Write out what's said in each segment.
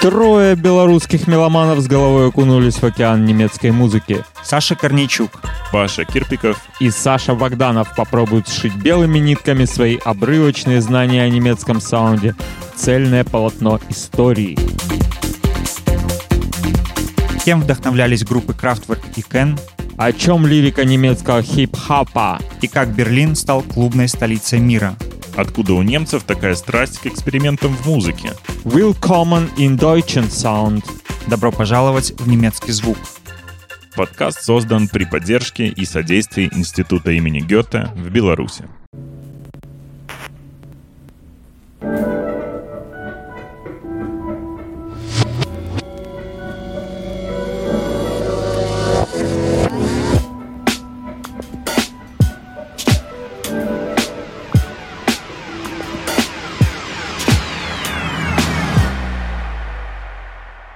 Трое белорусских меломанов с головой окунулись в океан немецкой музыки. Саша Корнейчук, Паша Кирпиков, И Саша Богданов попробует сшить белыми нитками свои обрывочные знания о немецком саунде. Цельное полотно истории. кем вдохновлялись группы Kraftwerk и Кен, О чем лирика немецкого хип-хопа? и как Берлин стал клубной столицей мира. откуда у немцев такая страсть к экспериментам в музыке. Willkommen in Deutschen Sound. Добро пожаловать в немецкий звук. Подкаст создан при поддержке и содействии Института имени Гёте в Беларуси.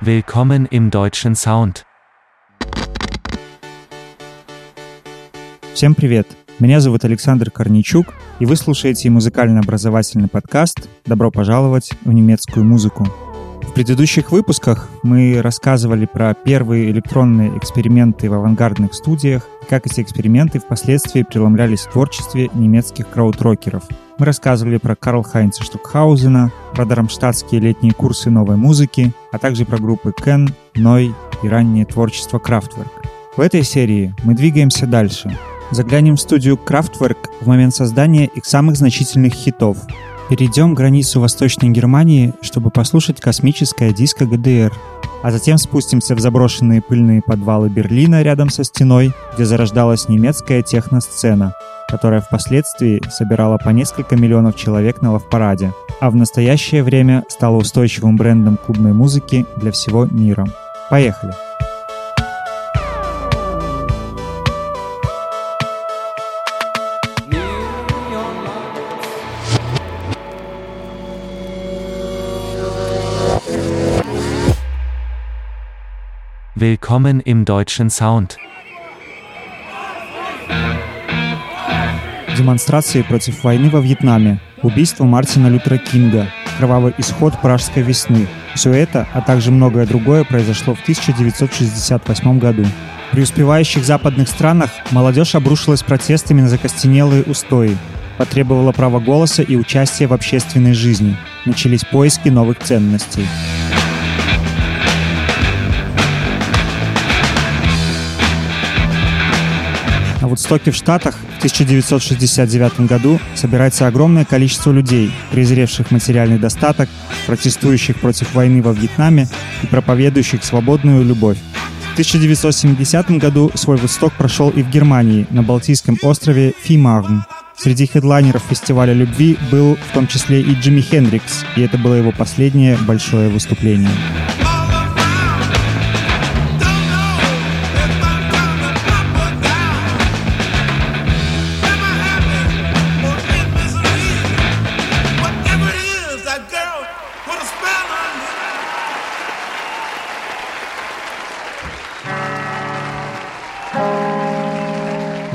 Willkommen im deutschen Sound. Всем привет! Меня зовут Александр Корнейчук, и вы слушаете музыкально-образовательный подкаст «Добро пожаловать в немецкую музыку». Предыдущих выпусках мы рассказывали про первые электронные эксперименты в авангардных студиях как эти эксперименты впоследствии преломлялись в творчестве немецких краудрокеров. Мы рассказывали про Карл Хайнца Штукхаузена, про дармштадтские летние курсы новой музыки, а также про группы Кен, Ной и раннее творчество Kraftwerk. В этой серии мы двигаемся дальше. Заглянем в студию Kraftwerk в момент создания их самых значительных хитов. Перейдем границу Восточной Германии, чтобы послушать космическое диско ГДР, а затем спустимся в заброшенные пыльные подвалы Берлина рядом со стеной, где зарождалась немецкая техносцена, которая впоследствии собирала по несколько миллионов человек на лавпараде, а в настоящее время стала устойчивым брендом клубной музыки для всего мира. Поехали! Willkommen im deutschen Sound. Демонстрации против войны во Вьетнаме, убийство Мартина Лютера Кинга, кровавый исход Пражской весны. Все это, а также многое другое произошло в 1968 году. В преуспевающих западных странах молодежь обрушилась протестами на закостенелые устои, потребовала права голоса и участия в общественной жизни. Начались поиски новых ценностей. На Вудстоке в Штатах в 1969 году собирается огромное количество людей, презревших материальный достаток, протестующих против войны во Вьетнаме и проповедующих свободную любовь. В 1970 году свой Вудсток прошел и в Германии, на Балтийском острове Фимарн. Среди хедлайнеров фестиваля любви был в том числе и Джимми Хендрикс, и это было его последнее большое выступление.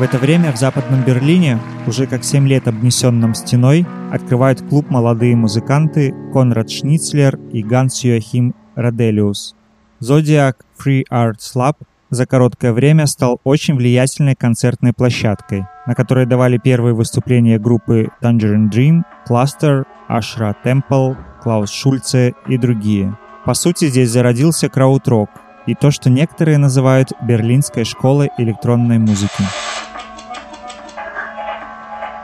В это время в Западном Берлине, уже как 7 лет обнесенном стеной, открывают клуб молодые музыканты Конрад Шницлер и Ганс Йоахим Раделиус. Zodiac Free Arts Lab за короткое время стал очень влиятельной концертной площадкой, на которой давали первые выступления группы Tangerine Dream, Cluster, Ashra Temple, Клаус Шульце и другие. По сути, здесь зародился крауд-рок и то, что некоторые называют берлинской школой электронной музыки.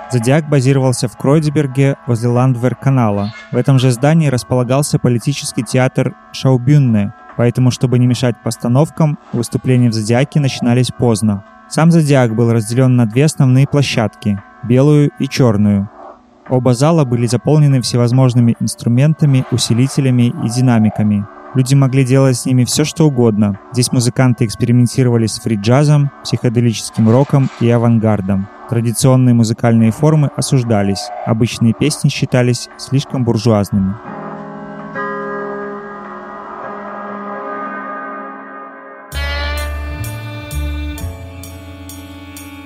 Зодиак базировался в Кройдеберге возле Ландвер-канала. В этом же здании располагался политический театр Шаубюнне, поэтому, чтобы не мешать постановкам, выступления в Зодиаке начинались поздно. Сам Зодиак был разделен на две основные площадки – белую и черную. Оба зала были заполнены всевозможными инструментами, усилителями и динамиками. Люди могли делать с ними все, что угодно. Здесь музыканты экспериментировали с фри-джазом, психоделическим роком и авангардом. Традиционные музыкальные формы осуждались, обычные песни считались слишком буржуазными.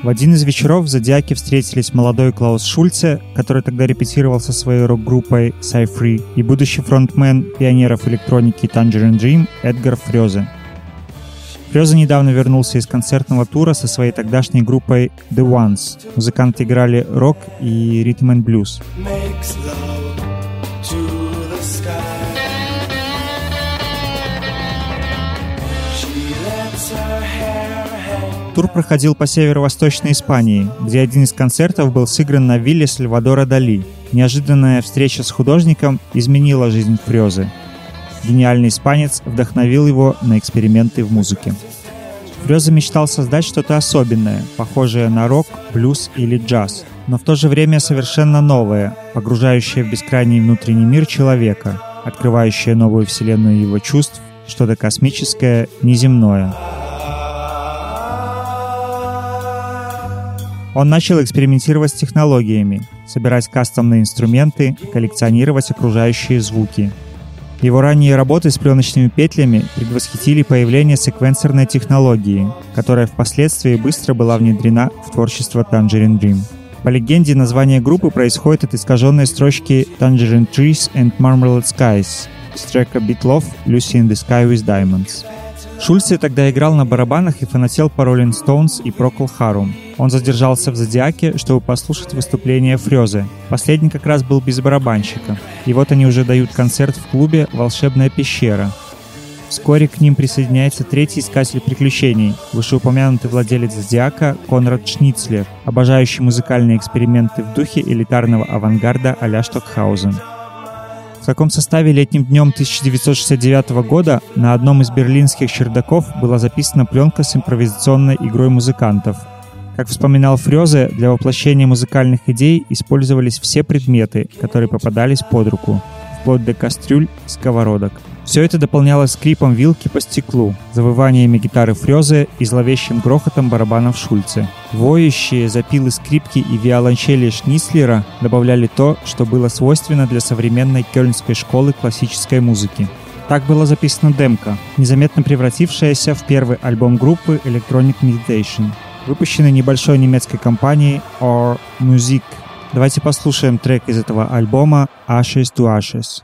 В один из вечеров в «Зодиаке» встретились молодой Клаус Шульце, который тогда репетировал со своей рок-группой Cyfree, и будущий фронтмен пионеров электроники Tangerine Dream Эдгар Фрёзе. Фрёзе недавно вернулся из концертного тура со своей тогдашней группой The Ones. Музыканты играли рок и ритм and блюз. Тур проходил по северо-восточной Испании, где один из концертов был сыгран на вилле Сальвадора Дали. Неожиданная встреча с художником изменила жизнь Фрёзы. Гениальный испанец вдохновил его на эксперименты в музыке. Фрёза мечтал создать что-то особенное, похожее на рок, блюз или джаз, но в то же время совершенно новое, погружающее в бескрайний внутренний мир человека, открывающее новую вселенную его чувств, что-то космическое, неземное. Он начал экспериментировать с технологиями, собирать кастомные инструменты, коллекционировать окружающие звуки. Его ранние работы с пленочными петлями предвосхитили появление секвенсорной технологии, которая впоследствии быстро была внедрена в творчество Tangerine Dream. По легенде, название группы происходит от искаженной строчки Tangerine Trees and Marmalade Skies с трека Beat Love Lucy in the Sky with Diamonds. Шульце тогда играл на барабанах и фанател по Rolling Stones и Procol Harum. Он задержался в Зодиаке, чтобы послушать выступление Фрёзе. Последний как раз был без барабанщика. И вот они уже дают концерт в клубе «Волшебная пещера». Вскоре к ним присоединяется третий искатель приключений, вышеупомянутый владелец Зодиака Конрад Шницлер, обожающий музыкальные эксперименты в духе элитарного авангарда а-ля Штокхаузен. В таком составе летним днем 1969 года на одном из берлинских чердаков была записана пленка с импровизационной игрой музыкантов. Как вспоминал Фрёзе, для воплощения музыкальных идей использовались все предметы, которые попадались под руку, вплоть до кастрюль сковородок. Все это дополнялось скрипом вилки по стеклу, завываниями гитары Фрёзе и зловещим грохотом барабанов Шульце. Воющие запилы скрипки и виолончели Шнислера добавляли то, что было свойственно для современной кёльнской школы классической музыки. Так была записана демка, незаметно превратившаяся в первый альбом группы Electronic Meditation, выпущенный небольшой немецкой компанией Or Music. Давайте послушаем трек из этого альбома Ashes to Ashes.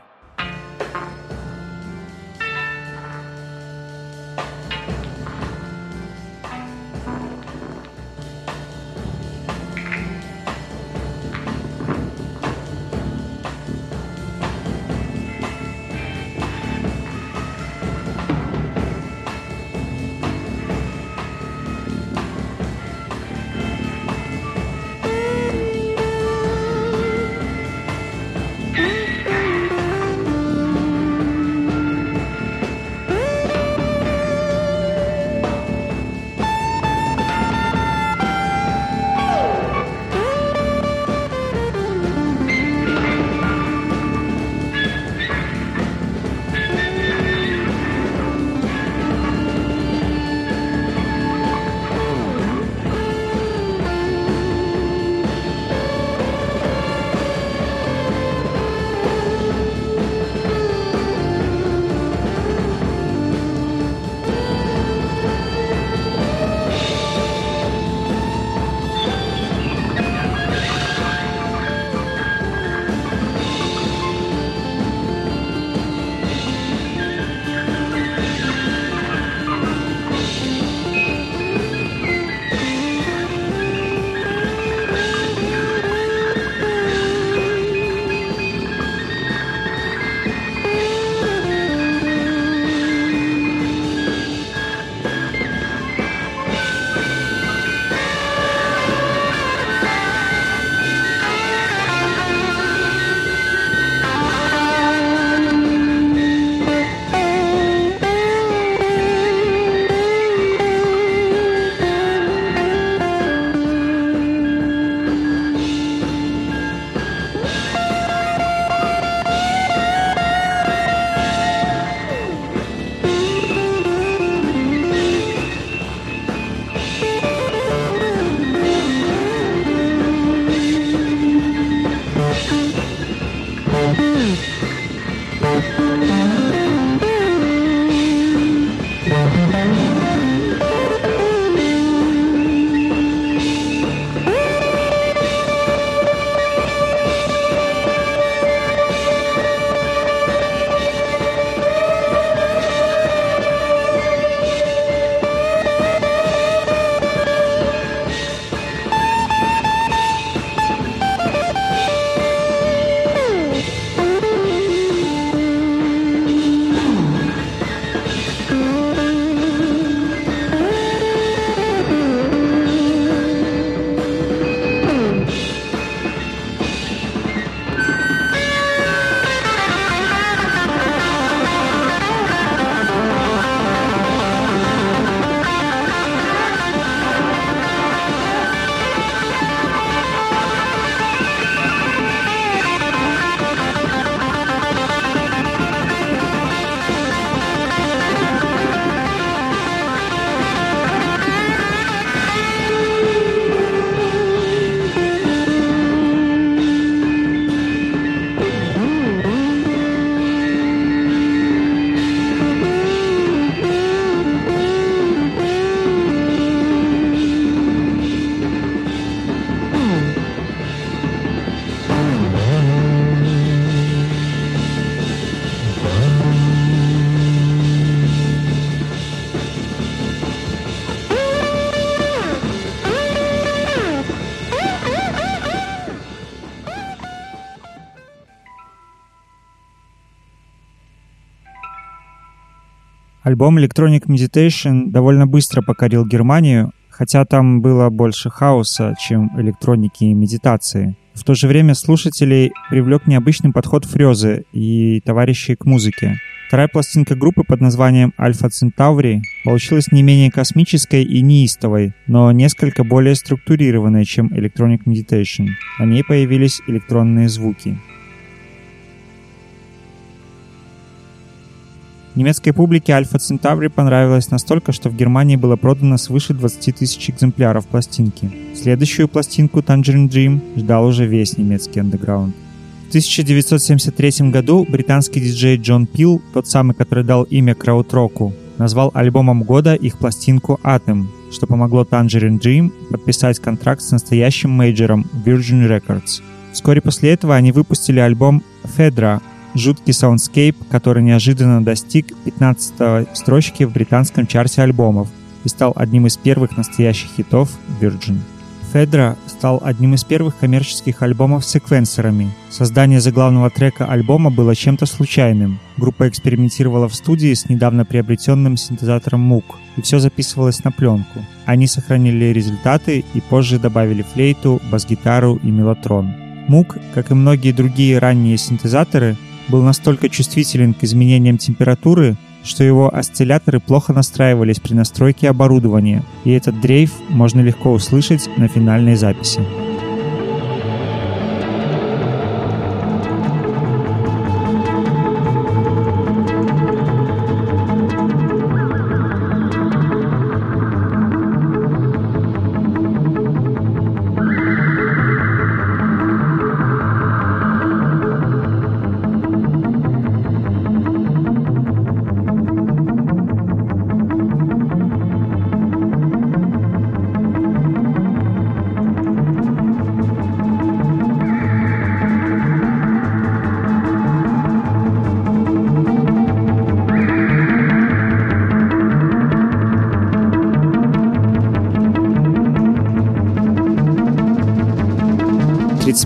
Альбом Electronic Meditation довольно быстро покорил Германию, хотя там было больше хаоса, чем электроники и медитации. В то же время слушателей привлек необычный подход Фрёзы и товарищей к музыке. Вторая пластинка группы под названием Альфа Центаври получилась не менее космической и неистовой, но несколько более структурированной, чем Electronic Meditation. На ней появились электронные звуки. Немецкой публике Альфа Центаври понравилось настолько, что в Германии было продано свыше 20 тысяч экземпляров пластинки. Следующую пластинку Tangerine Dream ждал уже весь немецкий андеграунд. В 1973 году британский диджей Джон Пил, тот самый, который дал имя краудроку, назвал альбомом года их пластинку Atom, что помогло Tangerine Dream подписать контракт с настоящим мейджером Virgin Records. Вскоре после этого они выпустили альбом Phaedra, жуткий soundscape, который неожиданно достиг 15 строчки в британском чарте альбомов и стал одним из первых настоящих хитов Virgin. Phaedra стал одним из первых коммерческих альбомов с секвенсорами. Создание заглавного трека альбома было чем-то случайным. Группа экспериментировала в студии с недавно приобретенным синтезатором Moog, и все записывалось на пленку. Они сохранили результаты и позже добавили флейту, бас-гитару и меллотрон. Moog, как и многие другие ранние синтезаторы, был настолько чувствителен к изменениям температуры, что его осцилляторы плохо настраивались при настройке оборудования, и этот дрейф можно легко услышать на финальной записи.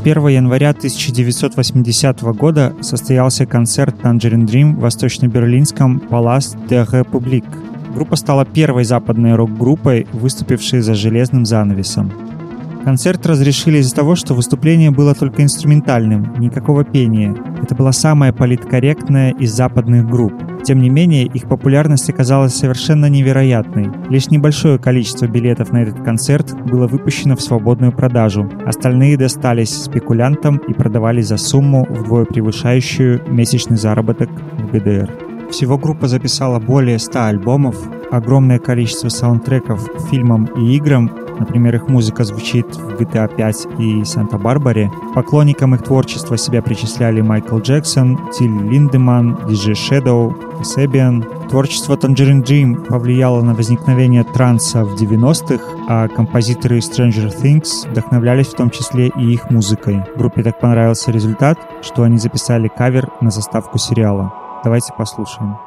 31 января 1980 года состоялся концерт Tangerine Dream в восточно-берлинском Палас де République. Группа стала первой западной рок-группой, выступившей за железным занавесом. Концерт разрешили из-за того, что выступление было только инструментальным, никакого пения. Это была самая политкорректная из западных групп. Тем не менее, их популярность оказалась совершенно невероятной. Лишь небольшое количество билетов на этот концерт было выпущено в свободную продажу. Остальные достались спекулянтам и продавались за сумму, вдвое превышающую месячный заработок в ГДР. Всего группа записала более 100 альбомов, огромное количество саундтреков фильмам и играм, например, их музыка звучит в GTA 5 и Санта-Барбаре. Поклонникам их творчества себя причисляли Майкл Джексон, Тиль Линдеман, DJ Shadow, Себиан. Творчество Tangerine Dream повлияло на возникновение транса в 90-х, а композиторы Stranger Things вдохновлялись в том числе и их музыкой. Группе так понравился результат, что они записали кавер на заставку сериала. Давайте послушаем.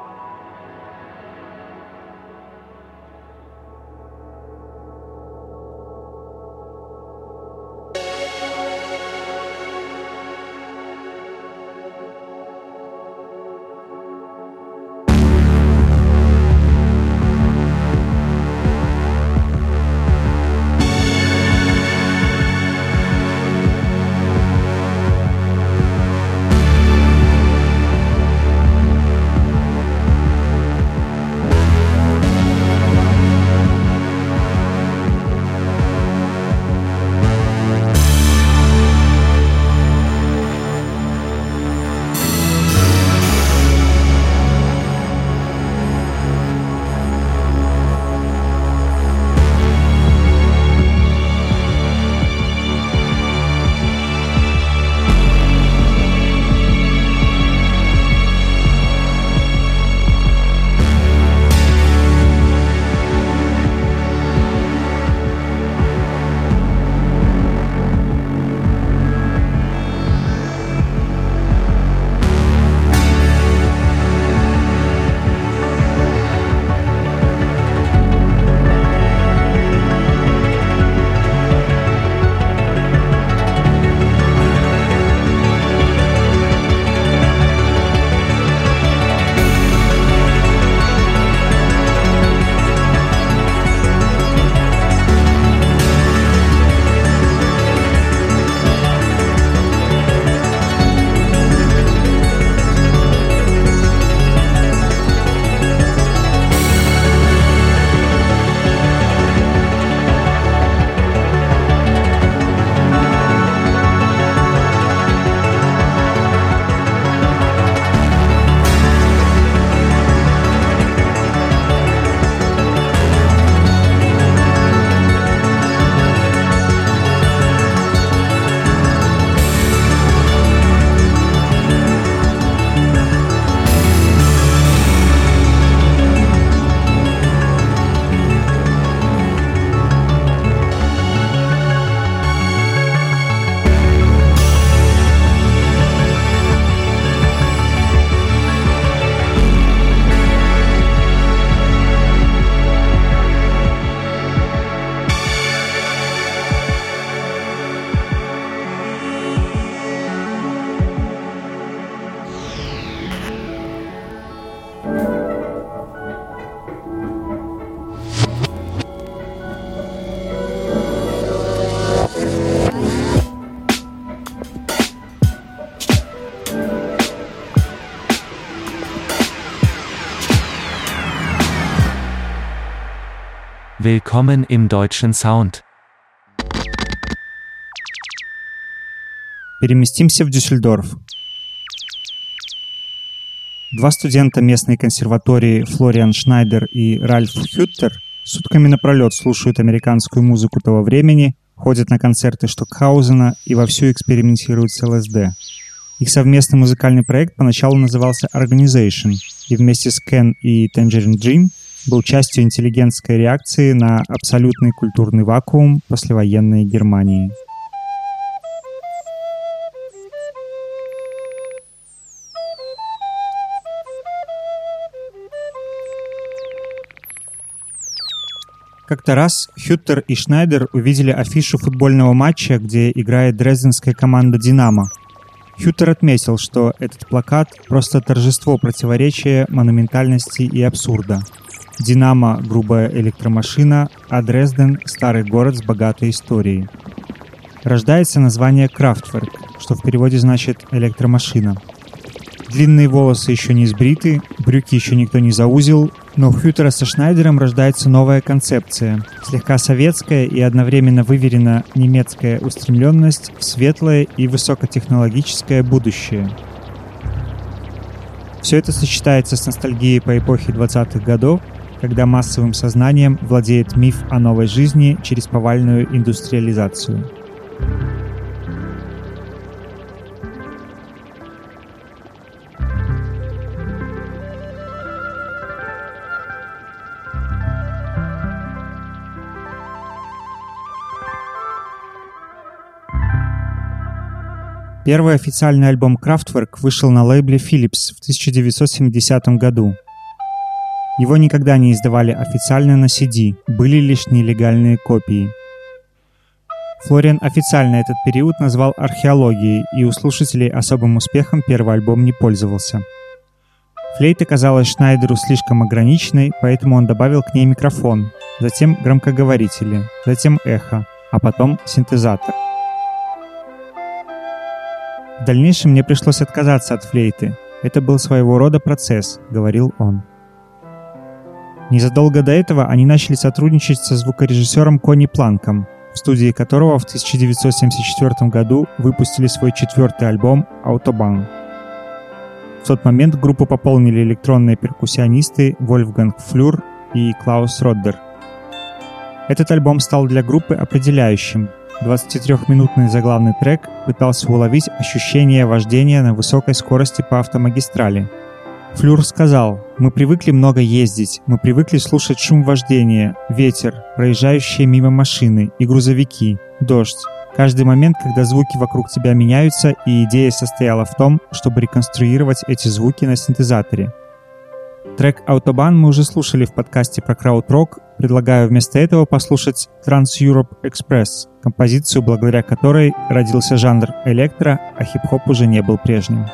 Willkommen im deutschen Sound. Переместимся в Дюссельдорф. Два студента местной консерватории Флориан Шнайдер и Ральф Хюттер сутками напролет слушают американскую музыку того времени, ходят на концерты Штокхаузена и вовсю экспериментируют с ЛСД. Их совместный музыкальный проект поначалу назывался Organization, и вместе с Кен и Tangerine Dream был частью интеллигентской реакции на абсолютный культурный вакуум послевоенной Германии. Как-то раз Хюттер и Шнайдер увидели афишу футбольного матча, где играет дрезденская команда «Динамо». Хюттер отметил, что этот плакат — просто торжество противоречия, монументальности и абсурда. «Динамо» — грубая электромашина, а Дрезден — старый город с богатой историей. Рождается название «Крафтверк», что в переводе значит «электромашина». Длинные волосы еще не сбриты, брюки еще никто не заузил, но у Хьютера со Шнайдером рождается новая концепция. Слегка советская и одновременно выверена немецкая устремленность в светлое и высокотехнологическое будущее. Все это сочетается с ностальгией по эпохе 20-х годов, когда массовым сознанием владеет миф о новой жизни через повальную индустриализацию. Первый официальный альбом Kraftwerk вышел на лейбле Philips в 1970 году. Его никогда не издавали официально на CD, были лишь нелегальные копии. Флориан официально этот период назвал археологией, и у слушателей особым успехом первый альбом не пользовался. Флейта казалась Шнайдеру слишком ограниченной, поэтому он добавил к ней микрофон, затем громкоговорители, затем эхо, а потом синтезатор. В дальнейшем мне пришлось отказаться от флейты. Это был своего рода процесс, говорил он. Незадолго до этого они начали сотрудничать со звукорежиссером Кони Планком, в студии которого в 1974 году выпустили свой четвертый альбом «Аутобан». В тот момент группу пополнили электронные перкуссионисты Вольфганг Флюр и Клаус Роддер. Этот альбом стал для группы определяющим, 23-минутный заглавный трек пытался уловить ощущение вождения на высокой скорости по автомагистрали. Флюр сказал, «Мы привыкли много ездить, мы привыкли слушать шум вождения, ветер, проезжающие мимо машины и грузовики, дождь. Каждый момент, когда звуки вокруг тебя меняются, и идея состояла в том, чтобы реконструировать эти звуки на синтезаторе. Трек «Аутобан» мы уже слушали в подкасте про крауд-рок. Предлагаю вместо этого послушать Trans-Europe Express, композицию, благодаря которой родился жанр электро, а хип-хоп уже не был прежним.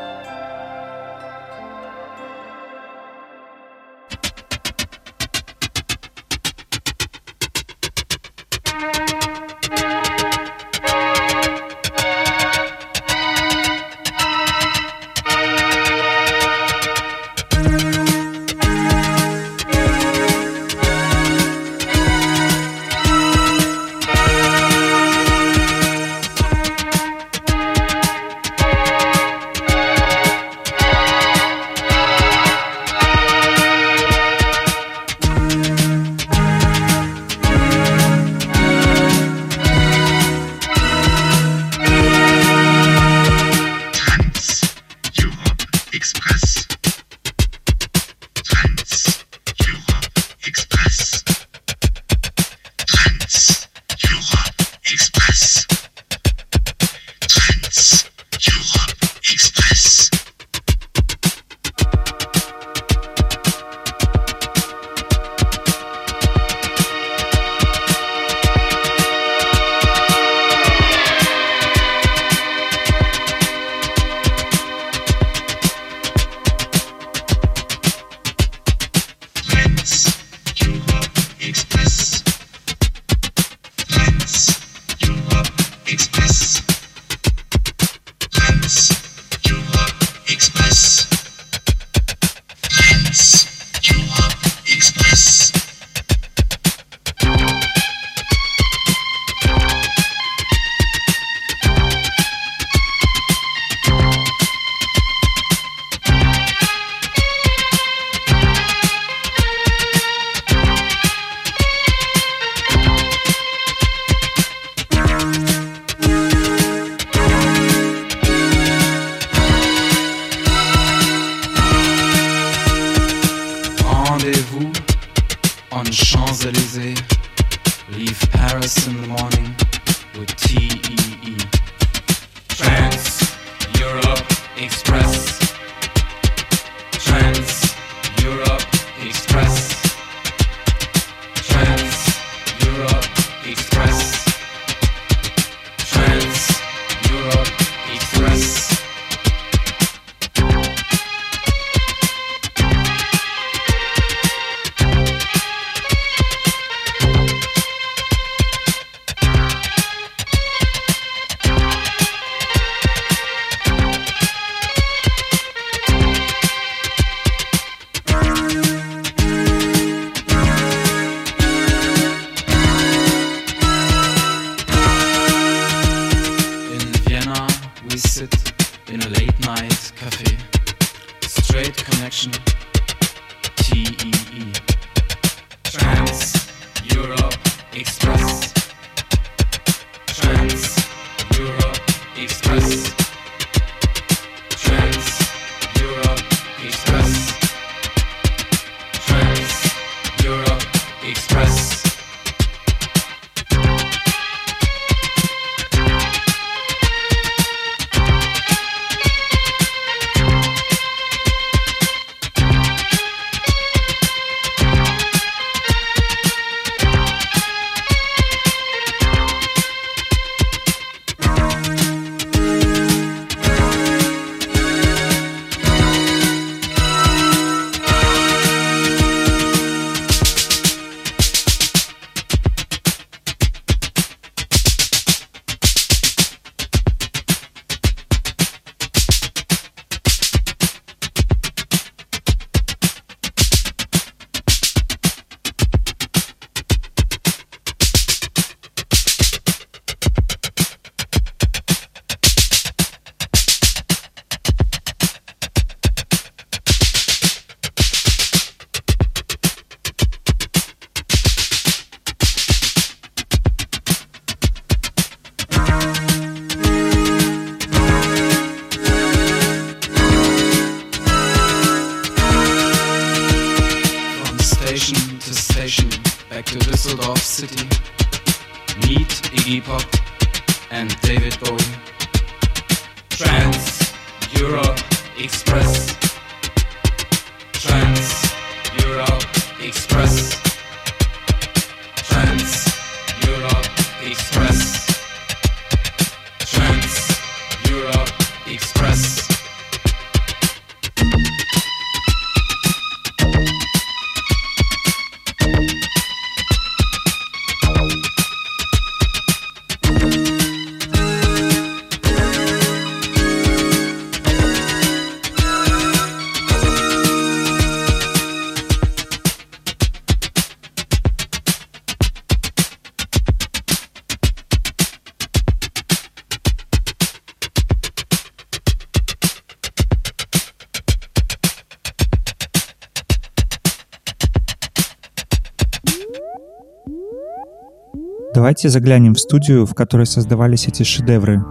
Давайте заглянем в студию, в которой создавались эти шедевры.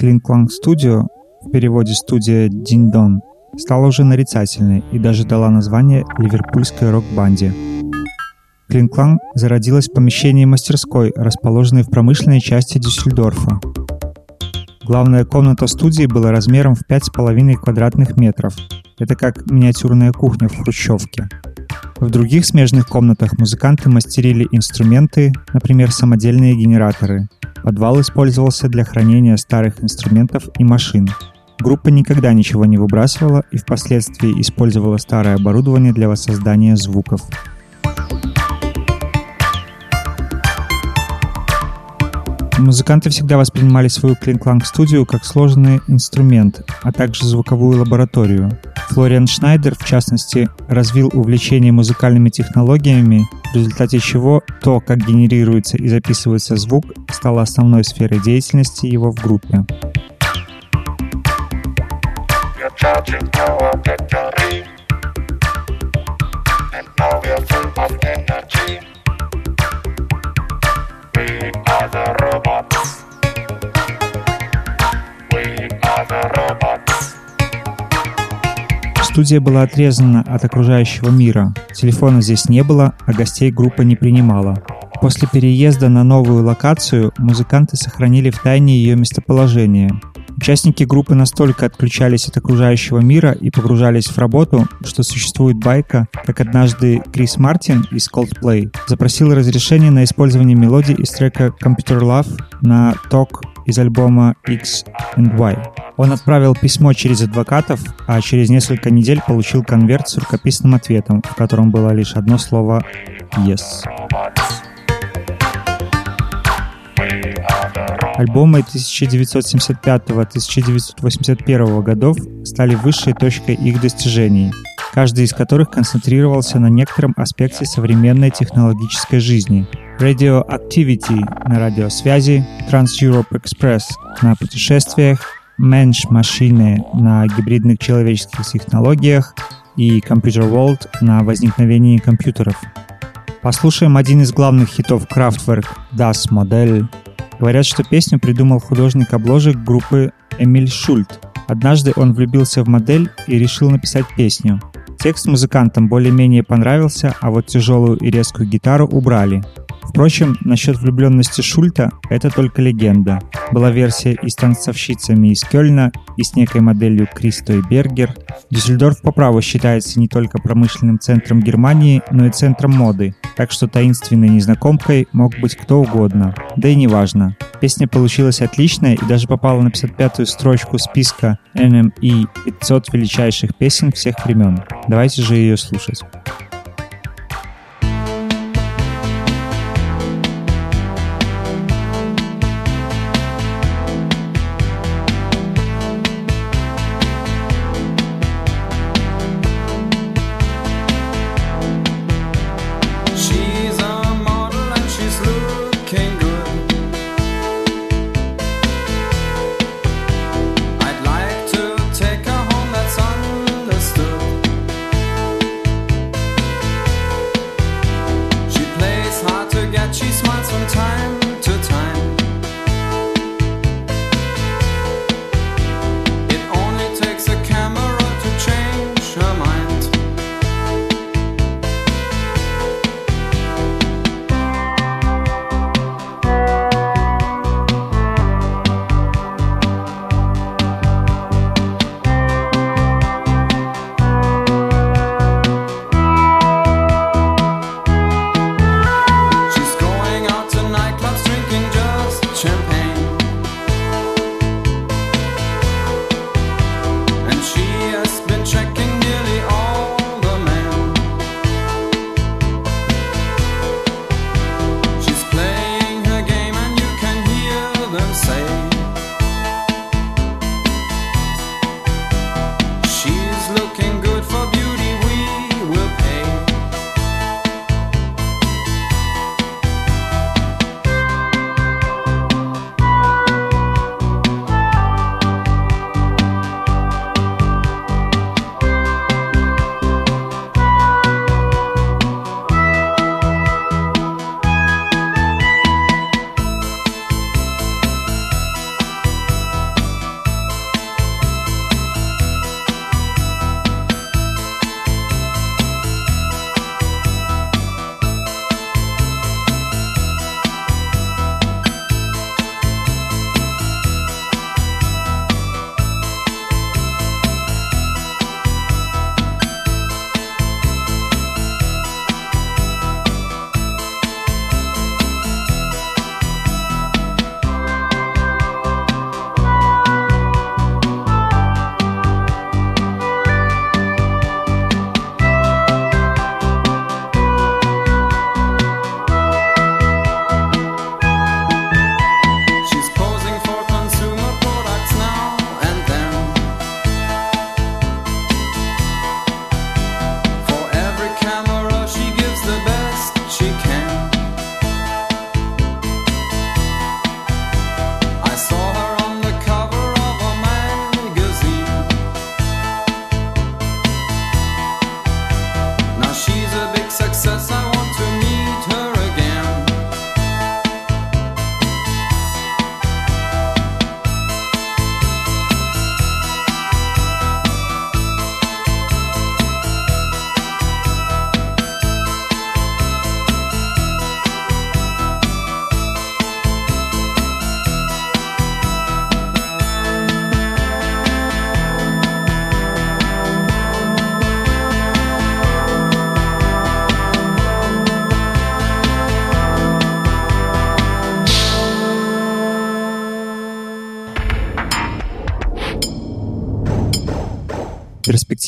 Clang Studio, в переводе студия Диндон, стала уже нарицательной и даже дала название ливерпульской рок-банде. Clang зародилась в помещении мастерской, расположенной в промышленной части Дюссельдорфа. Главная комната студии была размером в 5,5 квадратных метров. Это как миниатюрная кухня в хрущевке. В других смежных комнатах музыканты мастерили инструменты, например, самодельные генераторы. Подвал использовался для хранения старых инструментов и машин. Группа никогда ничего не выбрасывала и впоследствии использовала старое оборудование для воссоздания звуков. Музыканты всегда воспринимали свою Клинкланг студию как сложный инструмент, а также звуковую лабораторию. Флориан Шнайдер, в частности, развил увлечение музыкальными технологиями, в результате чего то, как генерируется и записывается звук, стало основной сферой деятельности его в группе. You're Студия была отрезана от окружающего мира. Телефона здесь не было, а гостей группа не принимала. После переезда на новую локацию музыканты сохранили в тайне ее местоположение. Участники группы настолько отключались от окружающего мира и погружались в работу, что существует байка, как однажды Крис Мартин из Coldplay запросил разрешение на использование мелодий из трека Computer Love на ток из альбома X and Y. Он отправил письмо через адвокатов, а через несколько недель получил конверт с рукописным ответом, в котором было лишь одно слово «Yes». Альбомы 1975-1981 годов стали высшей точкой их достижений, каждый из которых концентрировался на некотором аспекте современной технологической жизни. Radio Activity на радиосвязи, Trans-Europe Express на путешествиях, Mensch машины на гибридных человеческих технологиях и Computer World на возникновении компьютеров. Послушаем один из главных хитов Kraftwerk Das Modell Говорят, что песню придумал художник обложек группы Эмиль Шульт. Однажды он влюбился в модель и решил написать песню. Текст музыкантам более-менее понравился, а вот тяжелую и резкую гитару убрали. Впрочем, насчет влюбленности Шульта это только легенда. Была версия и с танцовщицами из Кёльна, и с некой моделью Кристой Бергер. Дюссельдорф по праву считается не только промышленным центром Германии, но и центром моды, так что таинственной незнакомкой мог быть кто угодно. Да и неважно. Песня получилась отличная и даже попала на 55-ю строчку списка NME 500 величайших песен всех времен. Давайте же ее слушать.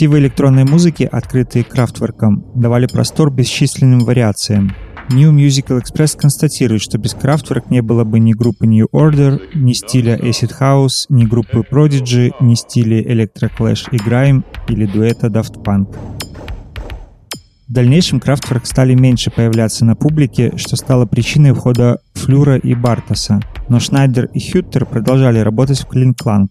Перспективы электронной музыки, открытые Крафтворком, давали простор бесчисленным вариациям. New Musical Express констатирует, что без Kraftwerk не было бы ни группы New Order, ни стиля Acid House, ни группы Prodigy, ни стиля Electro Clash и Grime или дуэта Daft Punk. В дальнейшем Kraftwerk стали меньше появляться на публике, что стало причиной ухода Флюра и Бартоса. Но Шнайдер и Хюттер продолжали работать в Клин Кланг.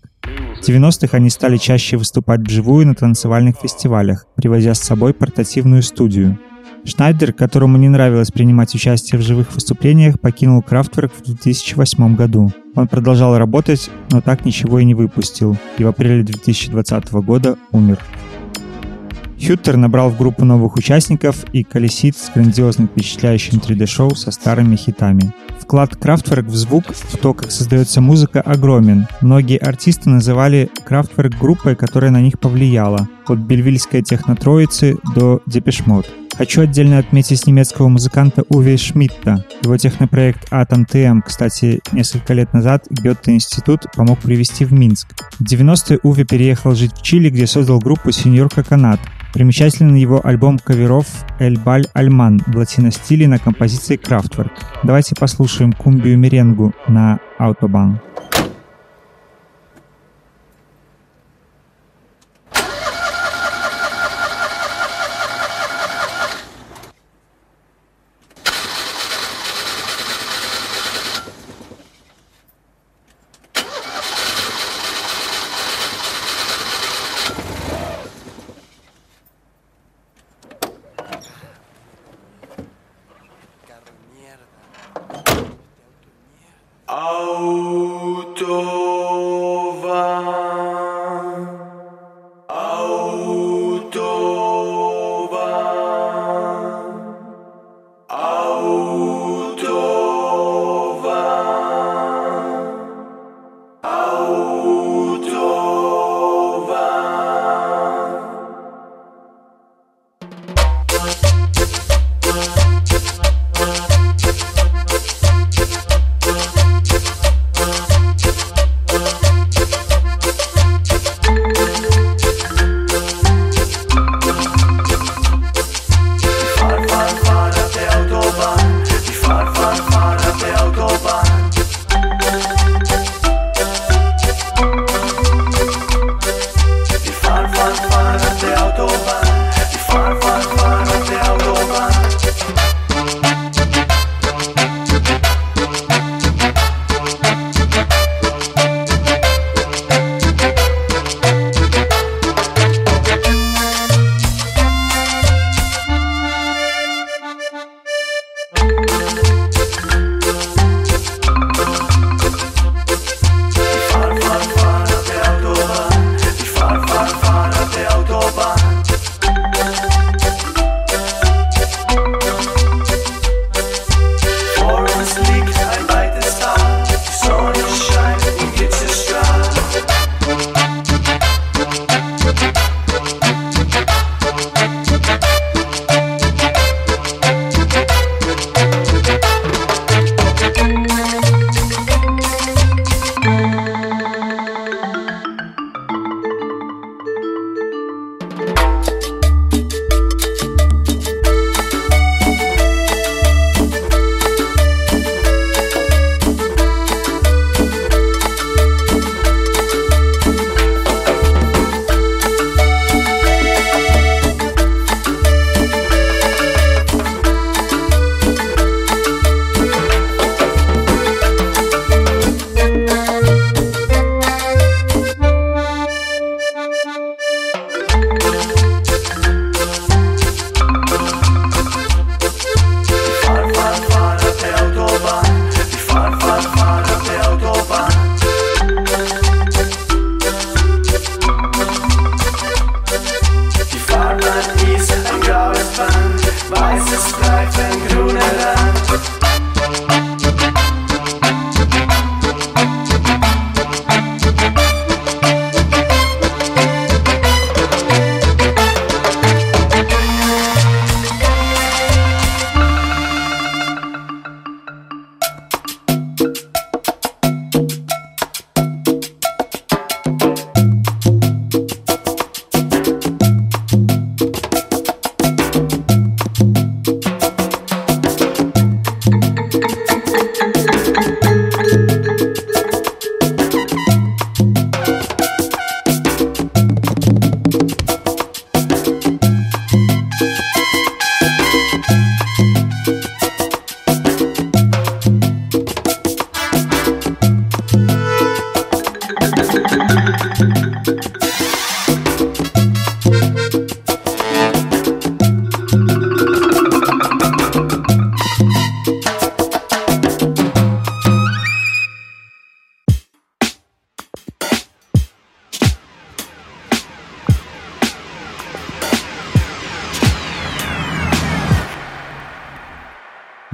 В 90-х они стали чаще выступать вживую на танцевальных фестивалях, привозя с собой портативную студию. Шнайдер, которому не нравилось принимать участие в живых выступлениях, покинул Kraftwerk в 2008 году. Он продолжал работать, но так ничего и не выпустил, и в апреле 2020 года умер. Хюттер набрал в группу новых участников и колесит с грандиозным впечатляющим 3D-шоу со старыми хитами. Вклад Kraftwerk в звук, в то, как создается музыка, огромен. Многие артисты называли Kraftwerk группой, которая на них повлияла. От бельвильской технотроицы до Депешмот. Хочу отдельно отметить немецкого музыканта Уве Шмидта. Его технопроект Atom TM, кстати, несколько лет назад Гетте-институт помог привести в Минск. В 90-е Уве переехал жить в Чили, где создал группу Сеньор Коконат. Примечателен его альбом каверов «Эль Баль Альман» в латиностиле на композиции Kraftwerk. Давайте послушаем кумбию меренгу на Autobahn.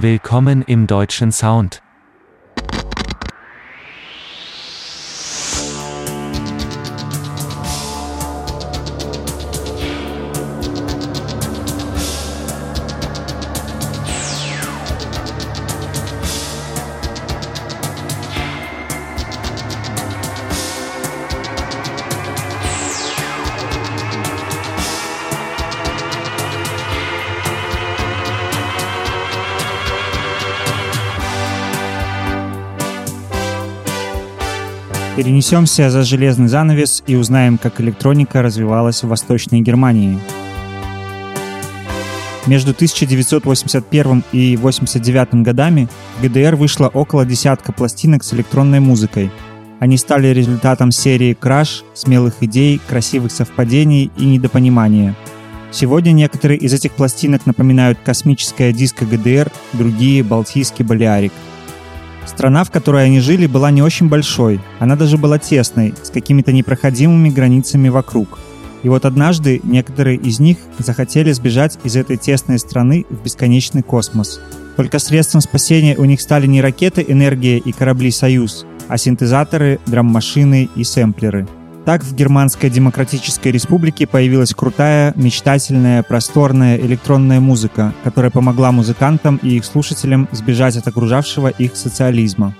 Willkommen im deutschen Sound. Перенесемся за железный занавес и узнаем, как электроника развивалась в Восточной Германии. Между 1981 и 1989 годами в ГДР вышло около десятка пластинок с электронной музыкой. Они стали результатом серии краш, смелых идей, красивых совпадений и недопонимания. Сегодня некоторые из этих пластинок напоминают космическое диско ГДР, другие — Балтийский Балиарик — Страна, в которой они жили, была не очень большой. Она даже была тесной, с какими-то непроходимыми границами вокруг. И вот однажды некоторые из них захотели сбежать из этой тесной страны в бесконечный космос. Только средством спасения у них стали не ракеты «Энергия» и корабли «Союз», а синтезаторы, драм-машины и сэмплеры – так в Германской Демократической Республике появилась крутая, мечтательная, просторная электронная музыка, которая помогла музыкантам и их слушателям сбежать от окружавшего их социализма.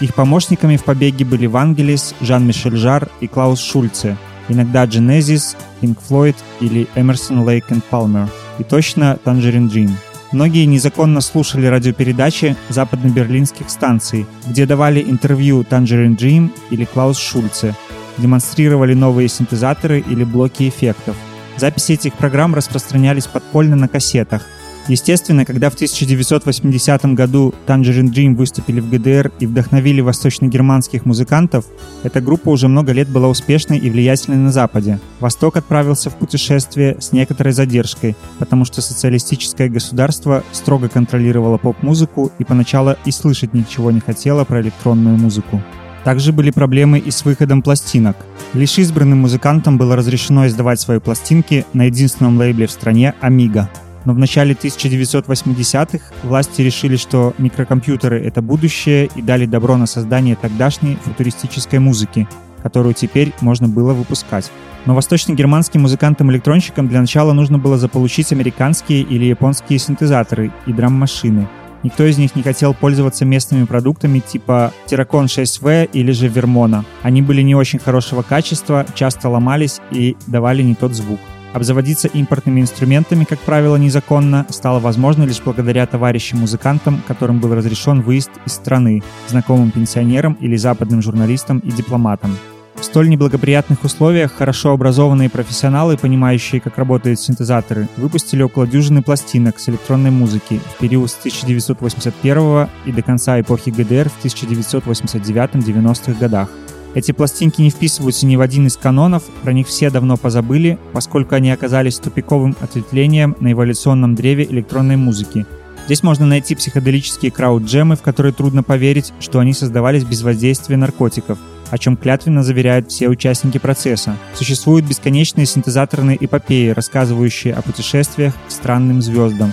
Их помощниками в побеге были Вангелис, Жан-Мишель Жар и Клаус Шульце, иногда Genesis, Pink Floyd или Эмерсон, Лейк и Палмер, и точно Tangerine Dream. Многие незаконно слушали радиопередачи западно-берлинских станций, где давали интервью Tangerine Dream или Клаус Шульце – демонстрировали новые синтезаторы или блоки эффектов. Записи этих программ распространялись подпольно на кассетах. Естественно, когда в 1980 году Tangerine Dream выступили в ГДР и вдохновили восточно-германских музыкантов, эта группа уже много лет была успешной и влиятельной на Западе. Восток отправился в путешествие с некоторой задержкой, потому что социалистическое государство строго контролировало поп-музыку и поначалу и слышать ничего не хотело про электронную музыку. Также были проблемы и с выходом пластинок. Лишь избранным музыкантам было разрешено издавать свои пластинки на единственном лейбле в стране Amiga. Но в начале 1980-х власти решили, что микрокомпьютеры — это будущее и дали добро на создание тогдашней футуристической музыки, которую теперь можно было выпускать. Но восточно-германским музыкантам-электронщикам для начала нужно было заполучить американские или японские синтезаторы и драм-машины — Никто из них не хотел пользоваться местными продуктами типа Terracon 6V или же Vermona. Они были не очень хорошего качества, часто ломались и давали не тот звук. Обзаводиться импортными инструментами, как правило, незаконно, стало возможно лишь благодаря товарищам-музыкантам, которым был разрешен выезд из страны, знакомым пенсионерам или западным журналистам и дипломатам. В столь неблагоприятных условиях хорошо образованные профессионалы, понимающие, как работают синтезаторы, выпустили около дюжины пластинок с электронной музыки в период с 1981 и до конца эпохи ГДР в 1989-90-х годах. Эти пластинки не вписываются ни в один из канонов, про них все давно позабыли, поскольку они оказались тупиковым ответвлением на эволюционном древе электронной музыки. Здесь можно найти психоделические крауд-джемы, в которые трудно поверить, что они создавались без воздействия наркотиков – о чем клятвенно заверяют все участники процесса. Существуют бесконечные синтезаторные эпопеи, рассказывающие о путешествиях к странным звездам.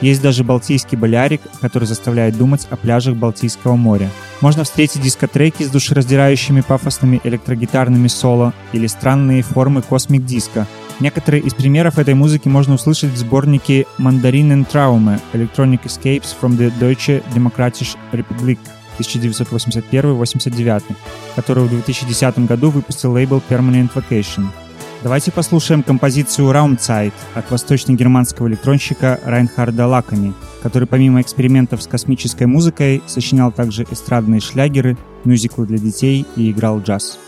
Есть даже балтийский болярик, который заставляет думать о пляжах Балтийского моря. Можно встретить дискотреки с душераздирающими пафосными электрогитарными соло или странные формы космик-диска. Некоторые из примеров этой музыки можно услышать в сборнике Mandarinen Traume – Electronic Escapes from the Deutsche Demokratische Republik 1981-89, которую в 2010 году выпустил лейбл Permanent Vacation. Давайте послушаем композицию Raumzeit от восточно-германского электронщика Райнхарда Лаками, который помимо экспериментов с космической музыкой сочинял также эстрадные шлягеры, мюзиклы для детей и играл джаз.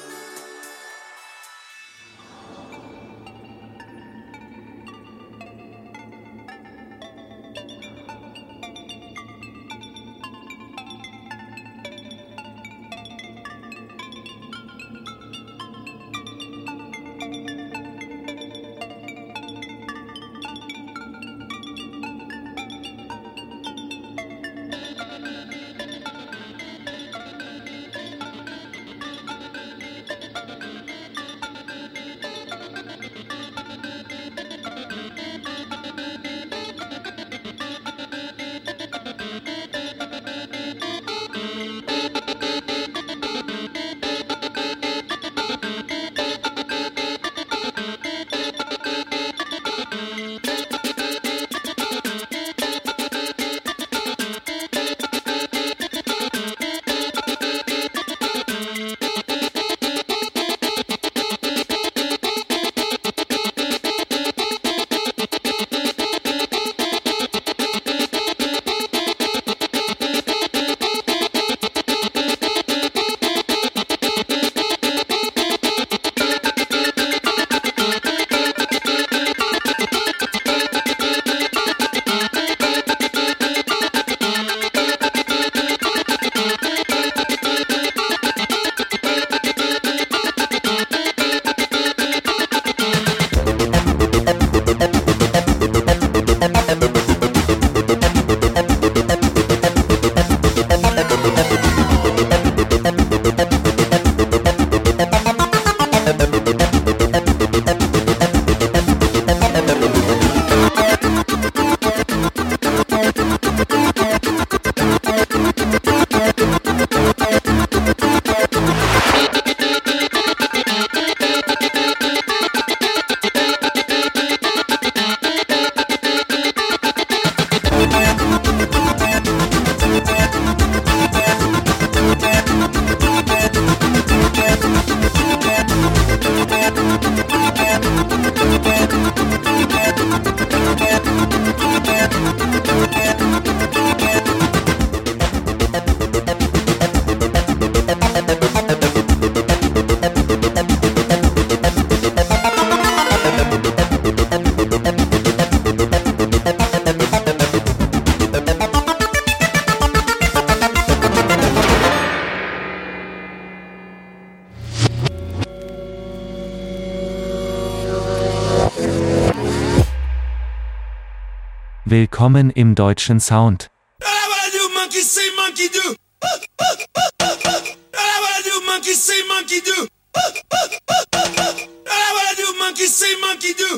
Monkey see, monkey do.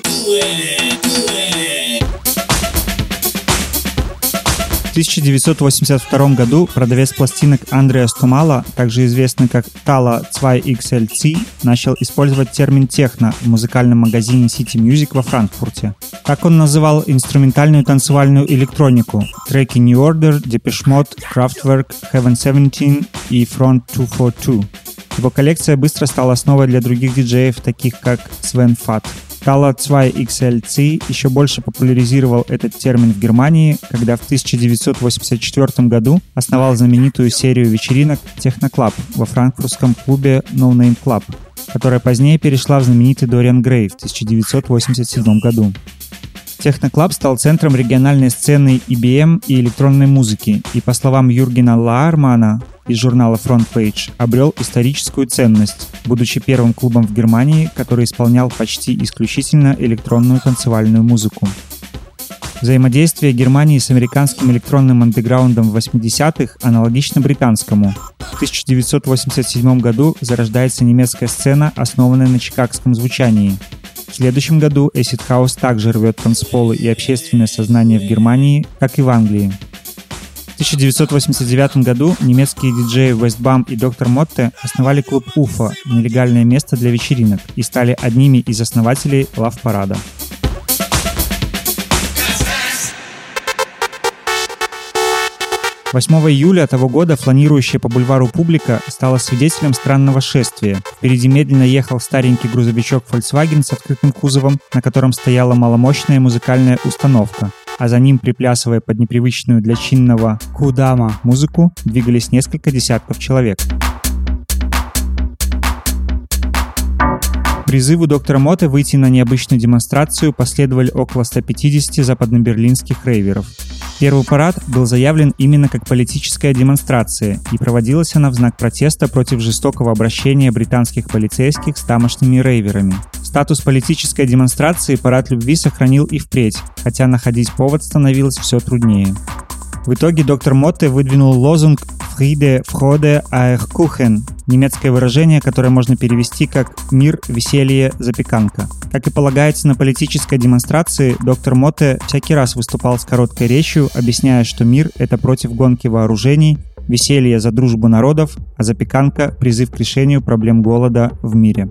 В 1982 году продавец пластинок Андреас Тумала, также известный как Tala 2XLC, начал использовать термин «техно» в музыкальном магазине City Music во Франкфурте. Так он называл инструментальную танцевальную электронику, треки New Order, Depeche Mode, Kraftwerk, Heaven 17 и Front 242. Его коллекция быстро стала основой для других диджеев, таких как Свен Фат. Tala 2XLC еще больше популяризировал этот термин в Германии, когда в 1984 году основал знаменитую серию вечеринок Techno Club во франкфуртском клубе No Name Club, которая позднее перешла в знаменитый Dorian Gray в 1987 году. Техноклаб стал центром региональной сцены EBM и электронной музыки, и, по словам Юргена Лаармана из журнала Front Page, обрел историческую ценность, будучи первым клубом в Германии, который исполнял почти исключительно электронную танцевальную музыку. Взаимодействие Германии с американским электронным андеграундом в 80-х аналогично британскому. В 1987 году зарождается немецкая сцена, основанная на чикагском звучании. Следующем году Acid House также рвет танцполы и общественное сознание в Германии, как и в Англии. В 1989 году немецкие диджеи Westbam и Доктор Мотте основали клуб Уфа, нелегальное место для вечеринок, и стали одними из основателей лав-парада. 8 июля того года фланирующая по бульвару публика стала свидетелем странного шествия. Впереди медленно ехал старенький грузовичок Volkswagen с открытым кузовом, на котором стояла маломощная музыкальная установка. А за ним, приплясывая под непривычную для чинного «Кудама» музыку, двигались несколько десятков человек. Призыву доктора Моты выйти на необычную демонстрацию последовали около 150 западноберлинских рейверов. Первый парад был заявлен именно как политическая демонстрация, и проводилась она в знак протеста против жестокого обращения британских полицейских с тамошними рейверами. Статус политической демонстрации парад любви сохранил и впредь, хотя находить повод становилось все труднее. В итоге доктор Мотте выдвинул лозунг «Friede, Freude, Eierkuchen» — немецкое выражение, которое можно перевести как «мир, веселье, запеканка». Как и полагается на политической демонстрации, доктор Мотте всякий раз выступал с короткой речью, объясняя, что мир — это против гонки вооружений, веселье за дружбу народов, а запеканка — призыв к решению проблем голода в мире.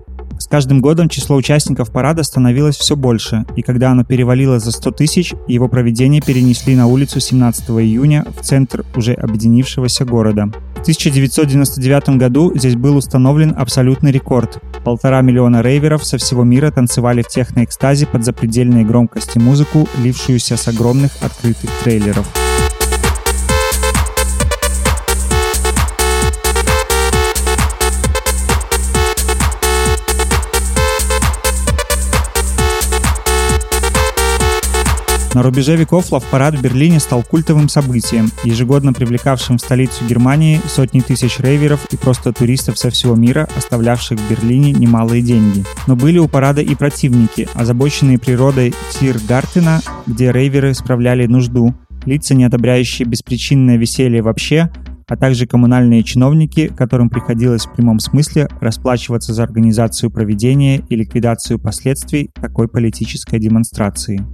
Каждым годом число участников парада становилось все больше, и когда оно перевалило за 100 тысяч, его проведение перенесли на улицу 17 июня в центр уже объединившегося города. В 1999 году здесь был установлен абсолютный рекорд. Полтора миллиона рейверов со всего мира танцевали в техноэкстазе под запредельной громкости музыку, лившуюся с огромных открытых трейлеров. На рубеже веков лав-парад в Берлине стал культовым событием, ежегодно привлекавшим в столицу Германии сотни тысяч рейверов и просто туристов со всего мира, оставлявших в Берлине немалые деньги. Но были у парада и противники, озабоченные природой Тиргартена, где рейверы справляли нужду, лица, не одобряющие беспричинное веселье вообще, а также коммунальные чиновники, которым приходилось в прямом смысле расплачиваться за организацию проведения и ликвидацию последствий такой политической демонстрации.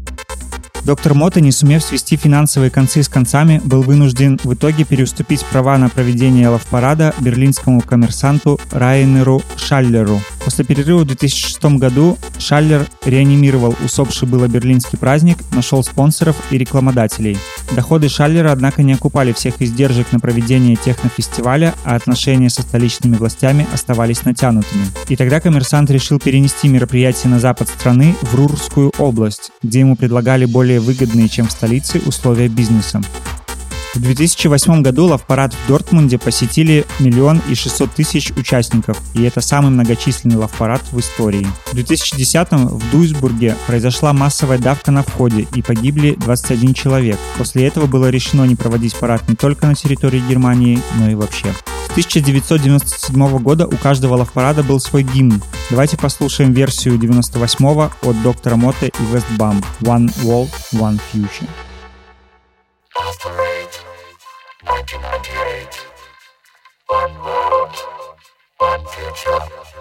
Доктор Мота, не сумев свести финансовые концы с концами, был вынужден в итоге переуступить права на проведение лавпарада берлинскому коммерсанту Райнеру Шаллеру. После перерыва в 2006 году Шаллер реанимировал усопший было берлинский праздник, нашел спонсоров и рекламодателей. Доходы Шаллера, однако, не окупали всех издержек на проведение технофестиваля, а отношения со столичными властями оставались натянутыми. И тогда коммерсант решил перенести мероприятие на запад страны в Рурскую область, где ему предлагали более выгодные, чем в столице, условия бизнеса. В 2008 году лавпарад в Дортмунде посетили миллион и 600 тысяч участников, и это самый многочисленный лавпарад в истории. В 2010 в Дуйсбурге произошла массовая давка на входе и погибли 21 человек. После этого было решено не проводить парад не только на территории Германии, но и вообще. С 1997 года у каждого лавпарада был свой гимн. Давайте послушаем версию 98 от доктора Мота и Вестбам «One World, One Future». Parade, 1998. One world, one future.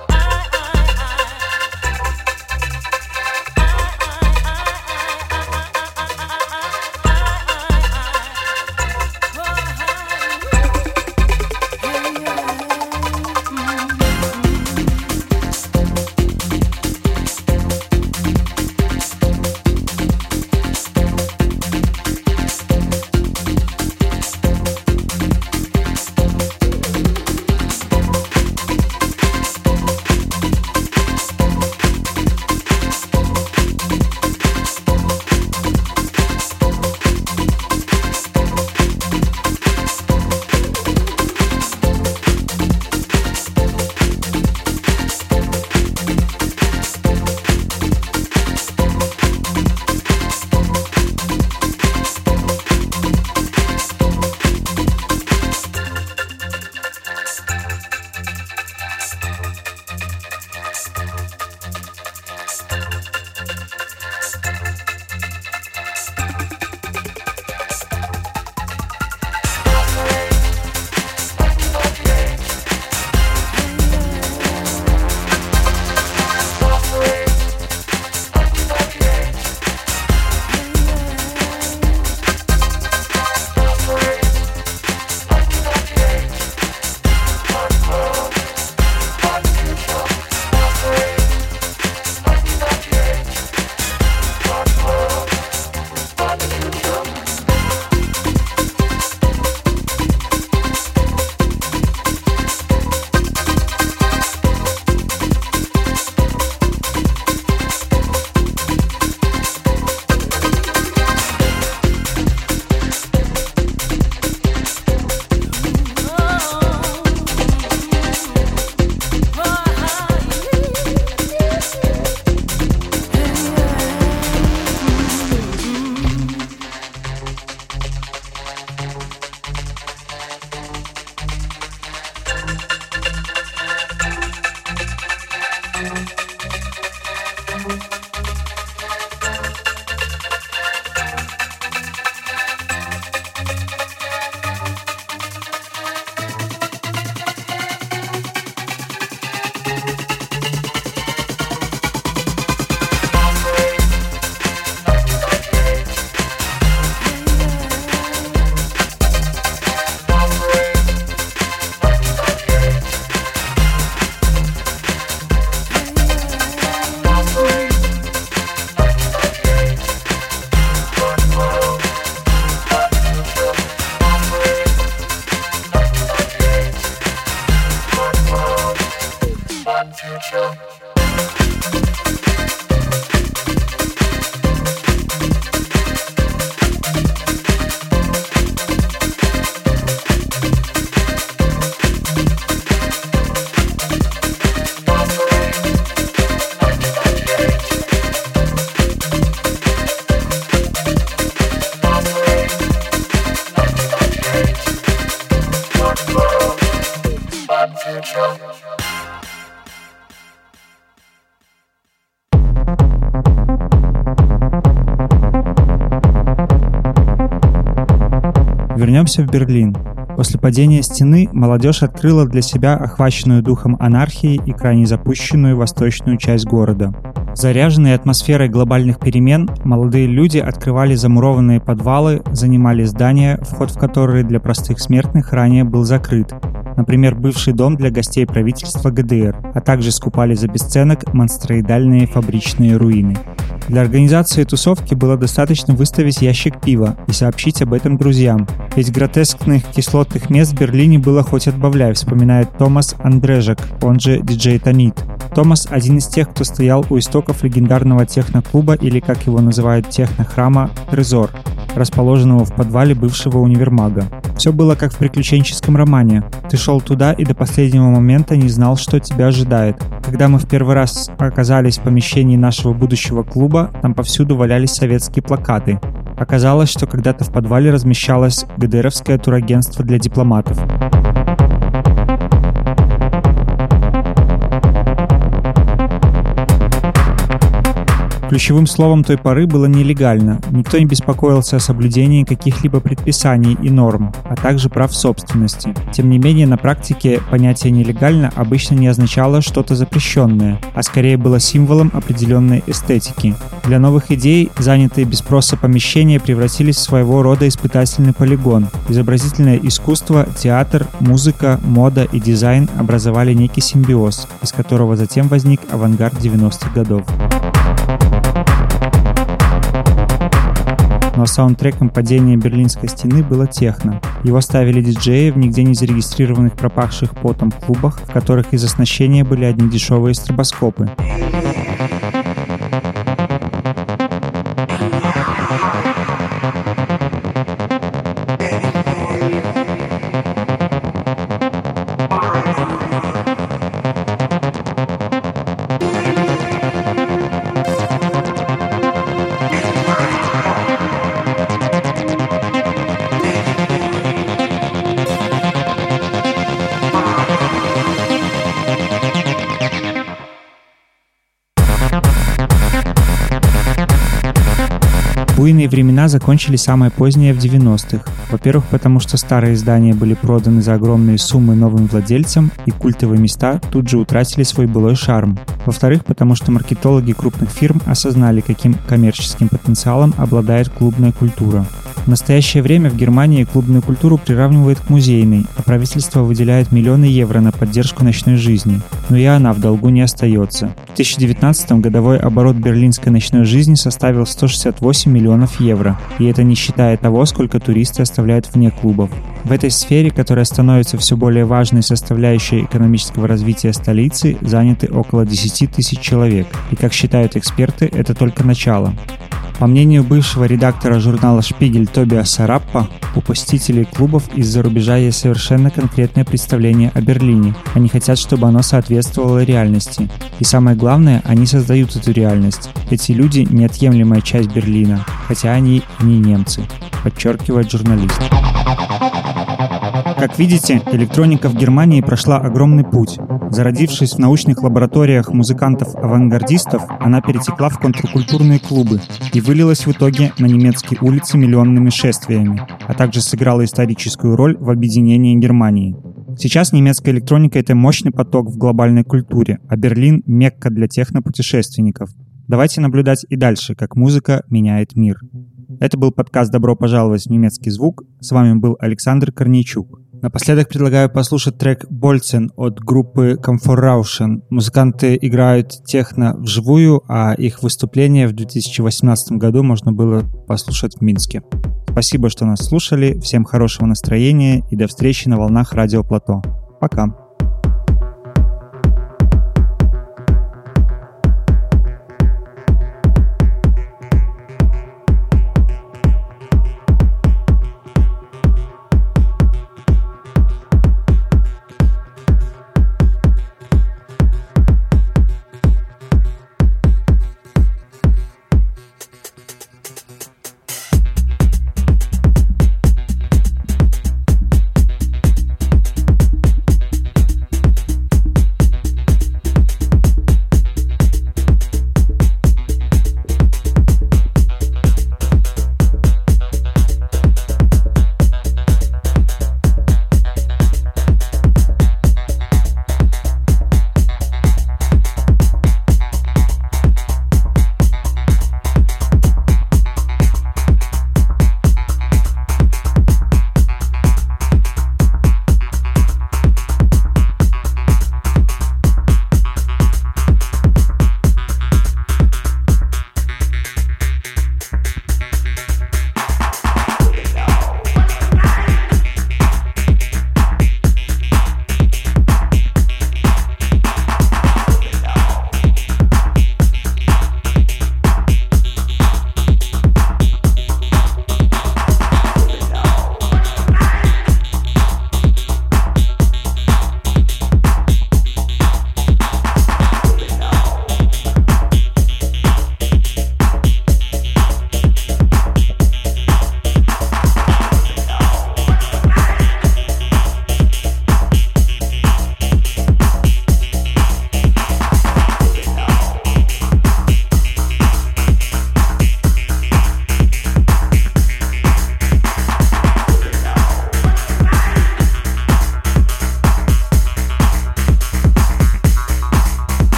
Вернемся в Берлин. После падения стены молодежь открыла для себя охваченную духом анархии и крайне запущенную восточную часть города. Заряженные атмосферой глобальных перемен, молодые люди открывали замурованные подвалы, занимали здания, вход в которые для простых смертных ранее был закрыт. Например, бывший дом для гостей правительства ГДР, а также скупали за бесценок монстроидальные фабричные руины. Для организации тусовки было достаточно выставить ящик пива и сообщить об этом друзьям. Ведь гротескных кислотных мест в Берлине было хоть отбавляй, вспоминает Томас Андрежек, он же диджей Тонит. Томас – один из тех, кто стоял у истоков легендарного техноклуба или, как его называют, технохрама «Трезор», расположенного в подвале бывшего универмага. Все было как в приключенческом романе. Ты шел туда и до последнего момента не знал, что тебя ожидает. Когда мы в первый раз оказались в помещении нашего будущего клуба, там повсюду валялись советские плакаты. Оказалось, что когда-то в подвале размещалось ГДРовское турагентство для дипломатов. Ключевым словом той поры было нелегально. Никто не беспокоился о соблюдении каких-либо предписаний и норм, а также прав собственности. Тем не менее, на практике понятие «нелегально» обычно не означало что-то запрещенное, а скорее было символом определенной эстетики. Для новых идей занятые без спроса помещения превратились в своего рода испытательный полигон. Изобразительное искусство, театр, музыка, мода и дизайн образовали некий симбиоз, из которого затем возник авангард 90-х годов. Но саундтреком падения Берлинской стены было техно. Его ставили диджеи в нигде не зарегистрированных пропахших потом клубах, в которых из оснащения были одни дешевые стробоскопы. Времена закончились самое позднее в 90-х. Во-первых, потому что старые издания были проданы за огромные суммы новым владельцам, и культовые места тут же утратили свой былой шарм. Во-вторых, потому что маркетологи крупных фирм осознали, каким коммерческим потенциалом обладает клубная культура. В настоящее время в Германии клубную культуру приравнивают к музейной, а правительство выделяет миллионы евро на поддержку ночной жизни. Но и она в долгу не остается. В 2019 годовой оборот берлинской ночной жизни составил 168 миллионов евро, и это не считая того, сколько туристы оставляют вне клубов. В этой сфере, которая становится все более важной составляющей экономического развития столицы, заняты около 10 тысяч человек. И, как считают эксперты, это только начало. По мнению бывшего редактора журнала «Шпигель» Тобиаса Раппа, у посетителей клубов из-за рубежа есть совершенно конкретное представление о Берлине. Они хотят, чтобы оно соответствовало реальности. И самое главное, они создают эту реальность. Эти люди – неотъемлемая часть Берлина, хотя они не немцы, подчеркивает журналист. Как видите, электроника в Германии прошла огромный путь. Зародившись в научных лабораториях музыкантов-авангардистов, она перетекла в контркультурные клубы и вылилась в итоге на немецкие улицы миллионными шествиями, а также сыграла историческую роль в объединении Германии. Сейчас немецкая электроника — это мощный поток в глобальной культуре, а Берлин — мекка для технопутешественников. Давайте наблюдать и дальше, как музыка меняет мир. Это был подкаст «Добро пожаловать в немецкий звук». С вами был Александр Корнейчук. Напоследок предлагаю послушать трек «Больцен» от группы Comfort Музыканты играют техно вживую, а их выступление в 2018 году можно было послушать в Минске. Спасибо, что нас слушали, всем хорошего настроения и до встречи на волнах Радио Плато. Пока!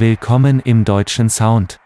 Willkommen im deutschen Sound.